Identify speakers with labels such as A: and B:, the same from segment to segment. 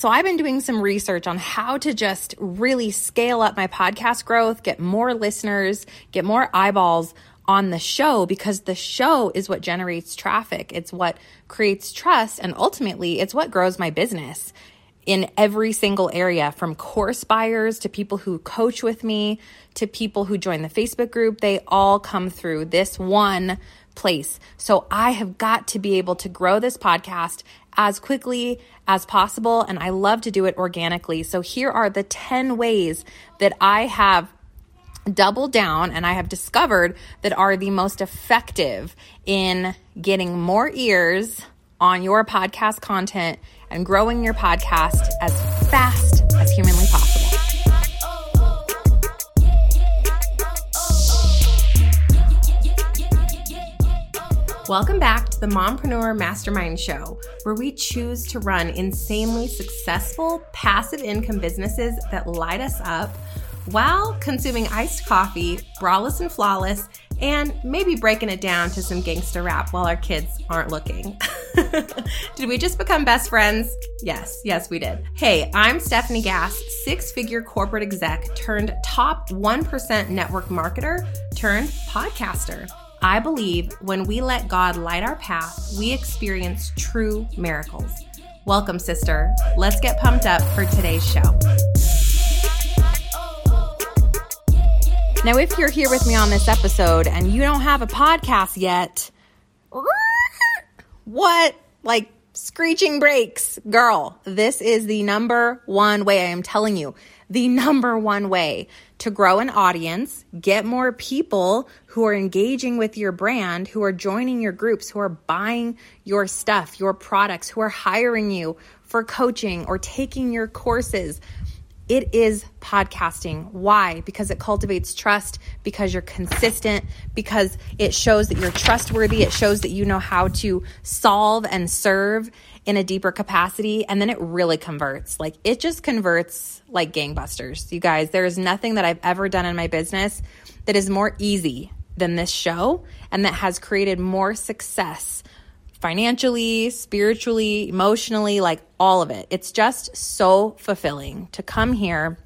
A: So I've been doing some research on how to just really scale up my podcast growth, get more listeners, get more eyeballs on the show because the show is what generates traffic. It's what creates trust and ultimately it's what grows my business in every single area from course buyers to people who coach with me to people who join the Facebook group. They all come through this one place. So I have got to be able to grow this podcast as quickly as possible. And I love to do it organically. So here are the 10 ways that I have doubled down and I have discovered that are the most effective in getting more ears on your podcast content and growing your podcast as fast Welcome back to the Mompreneur Mastermind Show, where we choose to run insanely successful passive income businesses that light us up while consuming iced coffee, braless and flawless, and maybe breaking it down to some gangster rap while our kids aren't looking. did we just become best friends? Yes, yes, we did. Hey, I'm Stefanie Gass, six figure corporate exec turned top 1% network marketer turned podcaster. I believe when we let God light our path, we experience true miracles. Welcome, sister. Let's get pumped up for today's show. Now, if you're here with me on this episode and you don't have a podcast yet, what? Like screeching brakes, girl. This is the number one way. I am telling you, the number one way to grow an audience, get more people who are engaging with your brand, who are joining your groups, who are buying your stuff, your products, who are hiring you for coaching or taking your courses. It is podcasting. Why? Because it cultivates trust, because you're consistent, because it shows that you're trustworthy, it shows that you know how to solve and serve in a deeper capacity and then it really converts. Like it just converts like gangbusters. You guys, there is nothing that I've ever done in my business that is more easy than this show and that has created more success financially, spiritually, emotionally, like all of it. It's just so fulfilling to come here,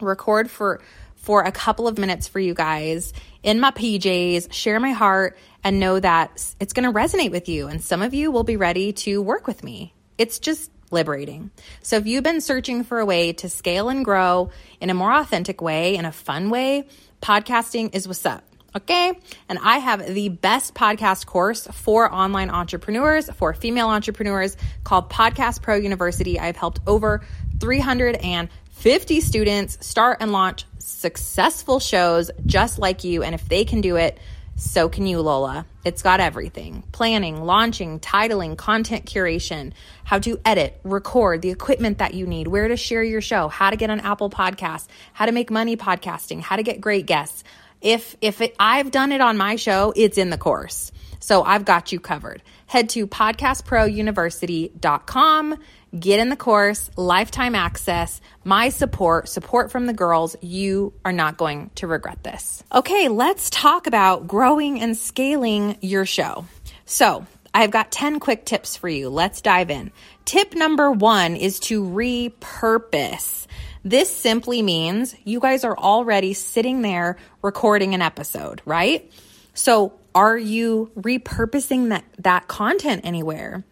A: record for for a couple of minutes for you guys in my PJs, share my heart, and know that it's going to resonate with you. And some of you will be ready to work with me. It's just liberating. So if you've been searching for a way to scale and grow in a more authentic way, in a fun way, podcasting is what's up. Okay. And I have the best podcast course for online entrepreneurs, for female entrepreneurs called Podcast Pro University. I've helped over 350 students start and launch successful shows just like you. And if they can do it, so can you, Lola. It's got everything planning, launching, titling, content curation, how to edit, record, the equipment that you need, where to share your show, how to get on Apple Podcasts, how to make money podcasting, how to get great guests. If, if it, I've done it on my show, it's in the course. So I've got you covered. Head to podcastprouniversity.com get in the course, lifetime access, my support, support from the girls. You are not going to regret this. Okay, let's talk about growing and scaling your show. So, I've got 10 quick tips for you. Let's dive in. Tip number one is to repurpose. This simply means you guys are already sitting there recording an episode, right? So, are you repurposing that, that content anywhere?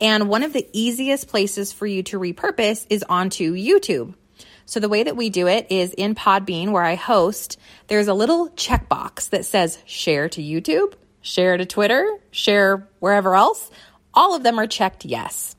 A: And one of the easiest places for you to repurpose is onto YouTube. So the way that we do it is in Podbean, where I host, there's a little checkbox that says share to YouTube, share to Twitter, share wherever else. All of them are checked yes.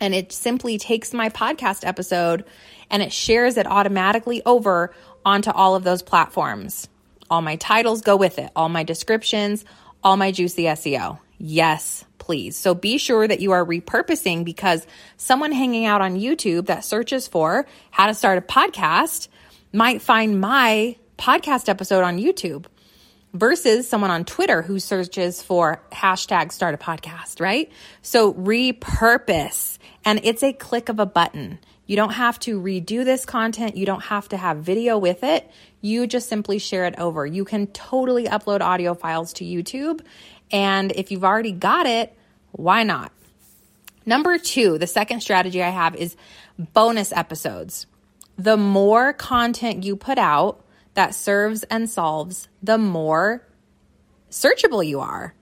A: And it simply takes my podcast episode and it shares it automatically over onto all of those platforms. All my titles go with it, all my descriptions, all my juicy SEO. Yes, please. So be sure that you are repurposing because someone hanging out on YouTube that searches for how to start a podcast might find my podcast episode on YouTube versus someone on Twitter who searches for hashtag start a podcast, right? So repurpose and it's a click of a button. You don't have to redo this content. You don't have to have video with it. You just simply share it over. You can totally upload audio files to YouTube. And if you've already got it, why not? Number two, the second strategy I have is bonus episodes. The more content you put out that serves and solves, the more searchable you are,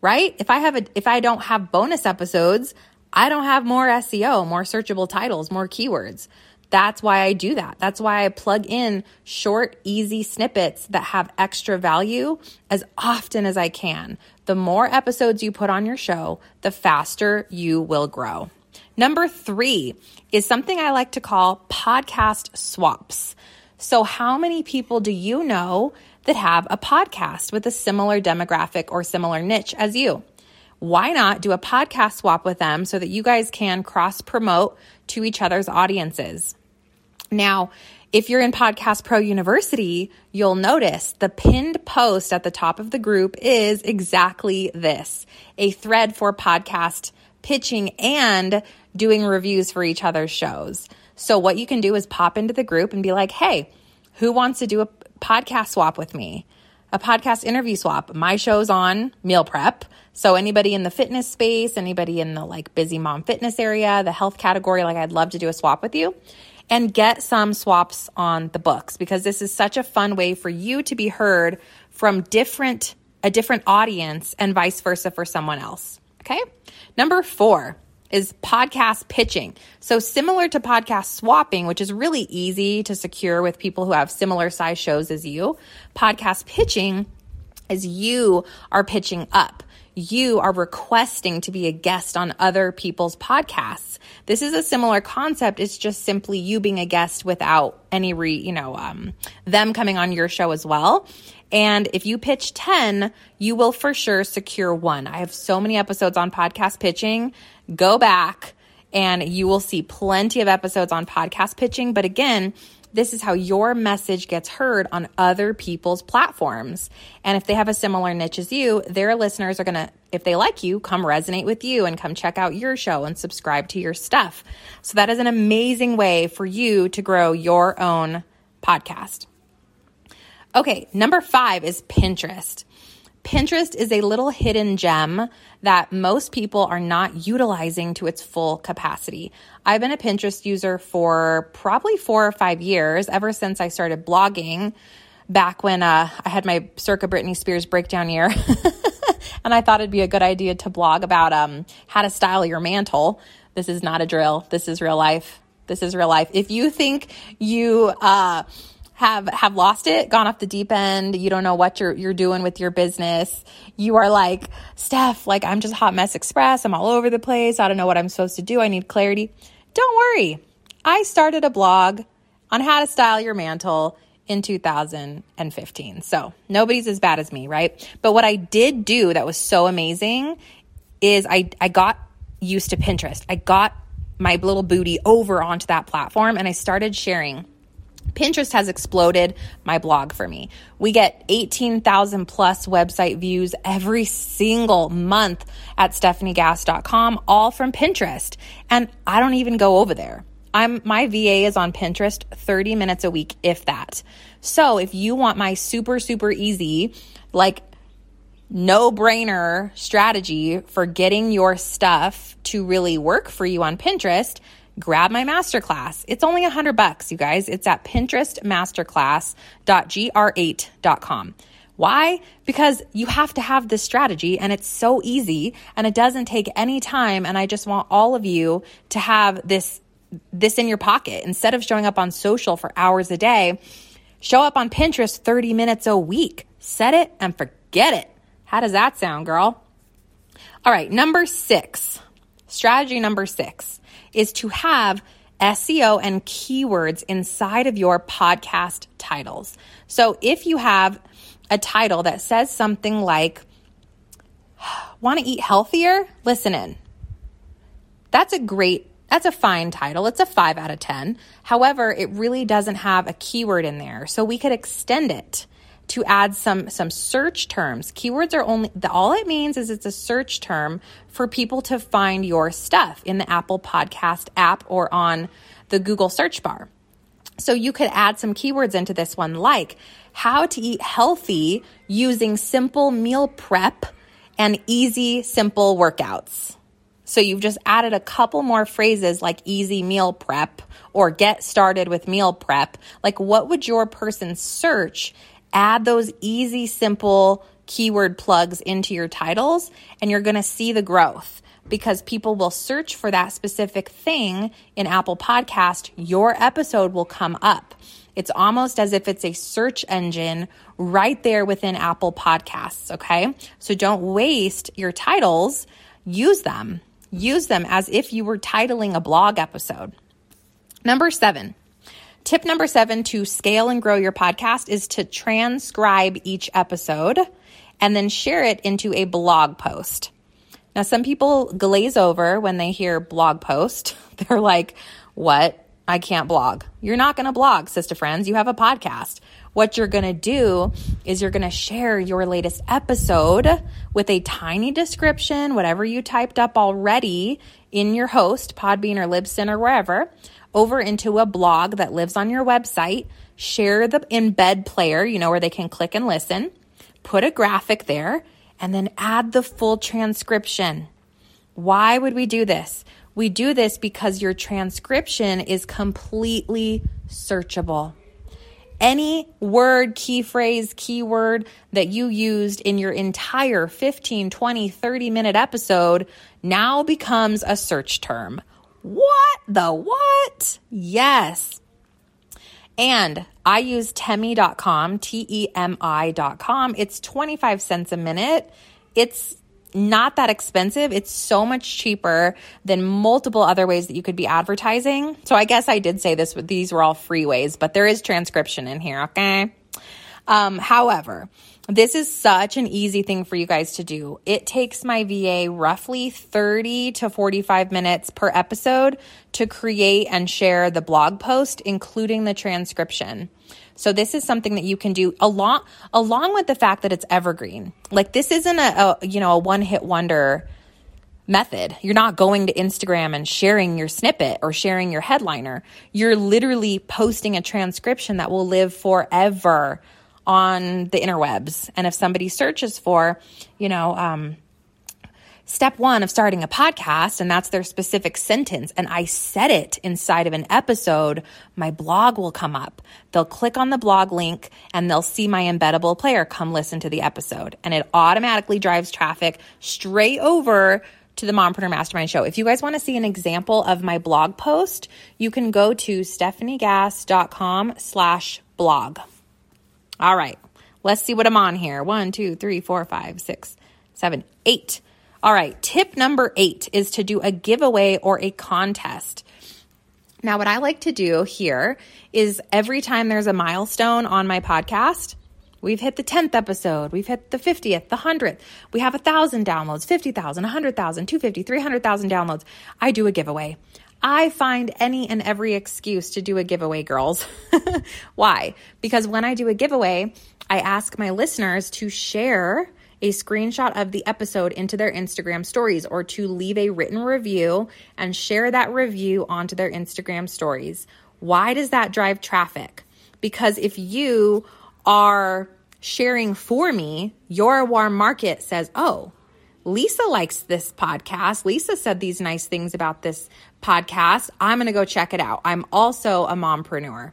A: right? If I have a, if I don't have bonus episodes, I don't have more SEO, more searchable titles, more keywords. That's why I do that. That's why I plug in short, easy snippets that have extra value as often as I can. The more episodes you put on your show, the faster you will grow. Number three is something I like to call podcast swaps. So, how many people do you know that have a podcast with a similar demographic or similar niche as you? Why not do a podcast swap with them so that you guys can cross promote to each other's audiences? Now, if you're in Podcast Pro University, you'll notice the pinned post at the top of the group is exactly this a thread for podcast pitching and doing reviews for each other's shows. So, what you can do is pop into the group and be like, hey, who wants to do a podcast swap with me? A podcast interview swap. My show's on meal prep. So, anybody in the fitness space, anybody in the like busy mom fitness area, the health category, like I'd love to do a swap with you and get some swaps on the books because this is such a fun way for you to be heard from different a different audience and vice versa for someone else. Okay? Number 4 is podcast pitching. So similar to podcast swapping, which is really easy to secure with people who have similar size shows as you, podcast pitching is you are pitching up you are requesting to be a guest on other people's podcasts. This is a similar concept. It's just simply you being a guest without any re, you know, um, them coming on your show as well. And if you pitch 10, you will for sure secure one. I have so many episodes on podcast pitching. Go back and you will see plenty of episodes on podcast pitching. But again, this is how your message gets heard on other people's platforms. And if they have a similar niche as you, their listeners are going to, if they like you, come resonate with you and come check out your show and subscribe to your stuff. So that is an amazing way for you to grow your own podcast. Okay, number five is Pinterest. Pinterest is a little hidden gem that most people are not utilizing to its full capacity. I've been a Pinterest user for probably four or five years, ever since I started blogging back when uh, I had my circa Britney Spears breakdown year. and I thought it'd be a good idea to blog about um, how to style your mantle. This is not a drill, this is real life. This is real life. If you think you, uh, have have lost it, gone off the deep end, you don't know what you're you're doing with your business. You are like, "Steph, like I'm just hot mess express. I'm all over the place. I don't know what I'm supposed to do. I need clarity." Don't worry. I started a blog on how to style your mantle in 2015. So, nobody's as bad as me, right? But what I did do that was so amazing is I I got used to Pinterest. I got my little booty over onto that platform and I started sharing Pinterest has exploded my blog for me. We get 18,000 plus website views every single month at stefaniegass.com, all from Pinterest. And I don't even go over there. I'm my VA is on Pinterest 30 minutes a week if that. So, if you want my super super easy like no brainer strategy for getting your stuff to really work for you on Pinterest, grab my masterclass. It's only a hundred bucks, you guys. It's at pinterestmasterclass.gr8.com. Why? Because you have to have this strategy and it's so easy and it doesn't take any time. And I just want all of you to have this, this in your pocket. Instead of showing up on social for hours a day, show up on Pinterest 30 minutes a week. Set it and forget it. How does that sound, girl? All right. Number six, strategy number six is to have SEO and keywords inside of your podcast titles. So if you have a title that says something like, Want to eat healthier? Listen in. That's a great, that's a fine title. It's a five out of 10. However, it really doesn't have a keyword in there. So we could extend it to add some some search terms. Keywords are only the, all it means is it's a search term for people to find your stuff in the Apple Podcast app or on the Google search bar. So you could add some keywords into this one like how to eat healthy using simple meal prep and easy simple workouts. So you've just added a couple more phrases like easy meal prep or get started with meal prep. Like, what would your person search? Add those easy, simple keyword plugs into your titles, and you're going to see the growth because people will search for that specific thing in Apple Podcast. Your episode will come up. It's almost as if it's a search engine right there within Apple Podcasts. Okay. So don't waste your titles. Use them. Use them as if you were titling a blog episode. Number seven, tip number seven to scale and grow your podcast is to transcribe each episode and then share it into a blog post. Now, some people glaze over when they hear blog post. They're like, what? I can't blog. You're not going to blog, sister friends. You have a podcast. What you're going to do is you're going to share your latest episode with a tiny description, whatever you typed up already in your host, Podbean or Libsyn or wherever, over into a blog that lives on your website. Share the embed player, you know, where they can click and listen. Put a graphic there and then add the full transcription. Why would we do this? We do this because your transcription is completely searchable. Any word, key phrase, keyword that you used in your entire 15, 20, 30 minute episode now becomes a search term. What the what? Yes. And I use temi.com, T E M I.com. It's 25 cents a minute. It's not that expensive. It's so much cheaper than multiple other ways that you could be advertising. So I guess I did say this, these were all free ways, but there is transcription in here, okay? Um, however, this is such an easy thing for you guys to do. It takes my VA roughly 30 to 45 minutes per episode to create and share the blog post, including the transcription. So this is something that you can do along along with the fact that it's evergreen. Like this isn't a, a you know a one hit wonder method. You're not going to Instagram and sharing your snippet or sharing your headliner. You're literally posting a transcription that will live forever on the interwebs. And if somebody searches for, you know, um, step one of starting a podcast, and that's their specific sentence, and I said it inside of an episode, my blog will come up. They'll click on the blog link and they'll see my embeddable player come listen to the episode. And it automatically drives traffic straight over to the Mompreneur Mastermind Show. If you guys want to see an example of my blog post, you can go to stefaniegass.com slash blog. All right, let's see what I'm on here. One, two, three, four, five, six, seven, eight. All right, tip number eight is to do a giveaway or a contest. Now, what I like to do here is every time there's a milestone on my podcast, we've hit the 10th episode, we've hit the 50th, the 100th, we have a 1,000 downloads, 50,000, 100,000, 250, 300,000 downloads. I do a giveaway. I find any and every excuse to do a giveaway, girls. Why? Because when I do a giveaway, I ask my listeners to share a screenshot of the episode into their Instagram stories or to leave a written review and share that review onto their Instagram stories. Why does that drive traffic? Because if you are sharing for me, your warm market says, oh, Lisa likes this podcast. Lisa said these nice things about this podcast. I'm going to go check it out. I'm also a mompreneur.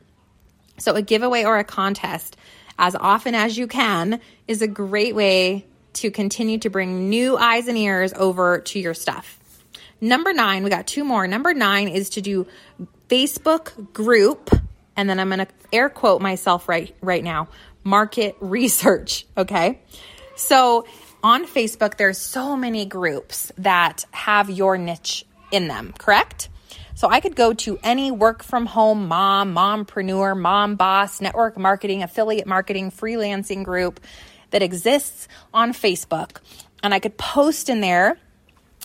A: So, a giveaway or a contest, as often as you can, is a great way to continue to bring new eyes and ears over to your stuff. Number nine, we got two more. Number nine is to do Facebook group, and then I'm going to air quote myself right right now. Market research. Okay, so on Facebook, there's so many groups that have your niche in them. Correct? So I could go to any work from home mom, mompreneur, mom boss, network marketing, affiliate marketing, freelancing group that exists on Facebook. And I could post in there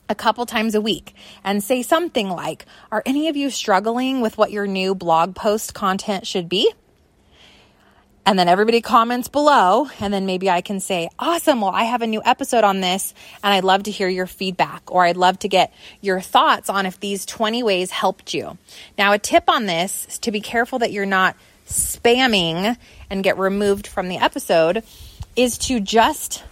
A: a couple times a week and say something like, Are any of you struggling with what your new blog post content should be? And then everybody comments below, and then maybe I can say, Awesome, well, I have a new episode on this, and I'd love to hear your feedback, or I'd love to get your thoughts on if these 20 ways helped you. Now, a tip on this is to be careful that you're not spamming and get removed from the episode is to just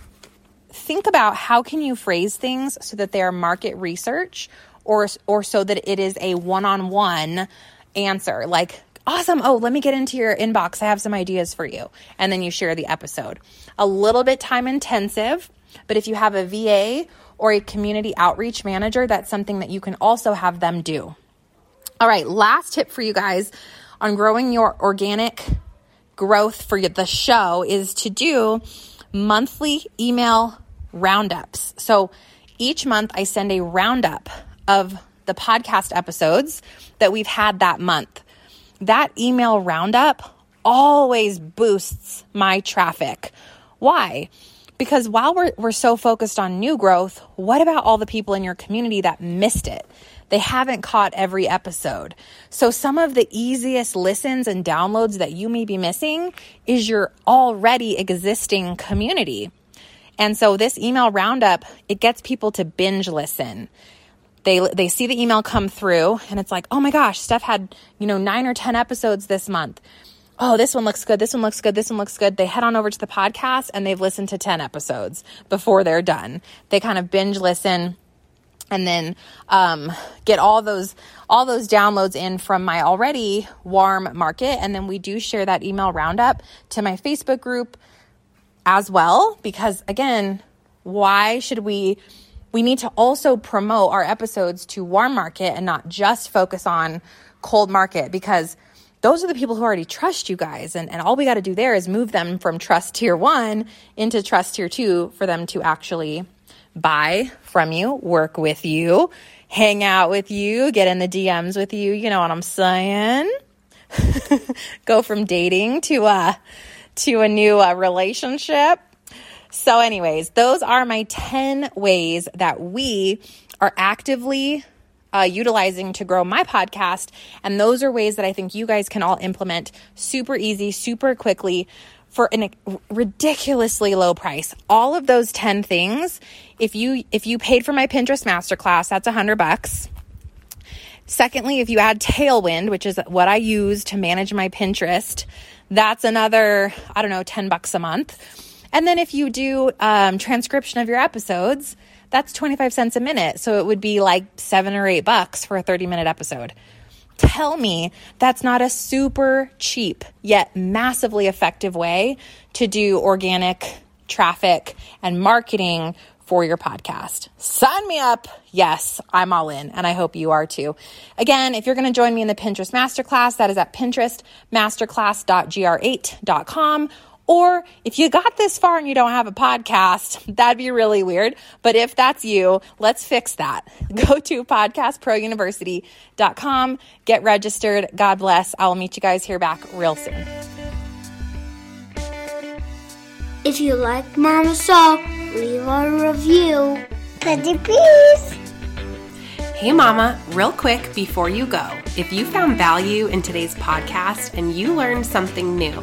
A: think about how can you phrase things so that they are market research or or so that it is a one-on-one answer like awesome. Oh let me get into your inbox. I have some ideas for you. And then you share the episode. A little bit time intensive but if you have a va or a community outreach manager that's something that you can also have them do. All right. Last tip for you guys on growing your organic growth for the show is to do monthly email roundups. So each month i send a roundup of the podcast episodes that we've had that month. That email roundup always boosts my traffic. Why? Because while we're, we're so focused on new growth, what about all the people in your community that missed it? They haven't caught every episode. So, some of the easiest listens and downloads that you may be missing is your already existing community. And so, this email roundup, it gets people to binge listen they they see the email come through and it's like, "Oh my gosh, Steph had, you know, 9 or 10 episodes this month." Oh, this one looks good. This one looks good. This one looks good. They head on over to the podcast and they've listened to 10 episodes before they're done. They kind of binge listen and then um, get all those all those downloads in from my already warm market and then we do share that email roundup to my facebook group as well because again why should we we need to also promote our episodes to warm market and not just focus on cold market because those are the people who already trust you guys. And, and all we got to do there is move them from trust tier one into trust tier two for them to actually buy from you, work with you, hang out with you, get in the DMs with you. You know what I'm saying? Go from dating to a, to a new uh, relationship. So, anyways, those are my 10 ways that we are actively uh, utilizing to grow my podcast. And those are ways that I think you guys can all implement super easy, super quickly for a ridiculously low price. All of those 10 things, if you if you paid for my Pinterest masterclass, that's a hundred bucks. Secondly, if you add Tailwind, which is what I use to manage my Pinterest, that's another, I don't know, 10 bucks a month. And then if you do um, transcription of your episodes, that's 25 cents a minute. So it would be like seven or eight bucks for a 30 minute episode. Tell me that's not a super cheap yet massively effective way to do organic traffic and marketing for your podcast. Sign me up. Yes, I'm all in, and I hope you are too. Again, if you're going to join me in the Pinterest Masterclass, that is at pinterestmasterclass.gr8.com or if you got this far and you don't have a podcast, that'd be really weird. But if that's you, let's fix that. Go to podcastprouniversity.com, get registered. God bless. I will meet you guys here back real soon.
B: If you like Mama Soul, leave a review. Pretty please.
C: Hey, Mama, real quick before you go, if you found value in today's podcast and you learned something new,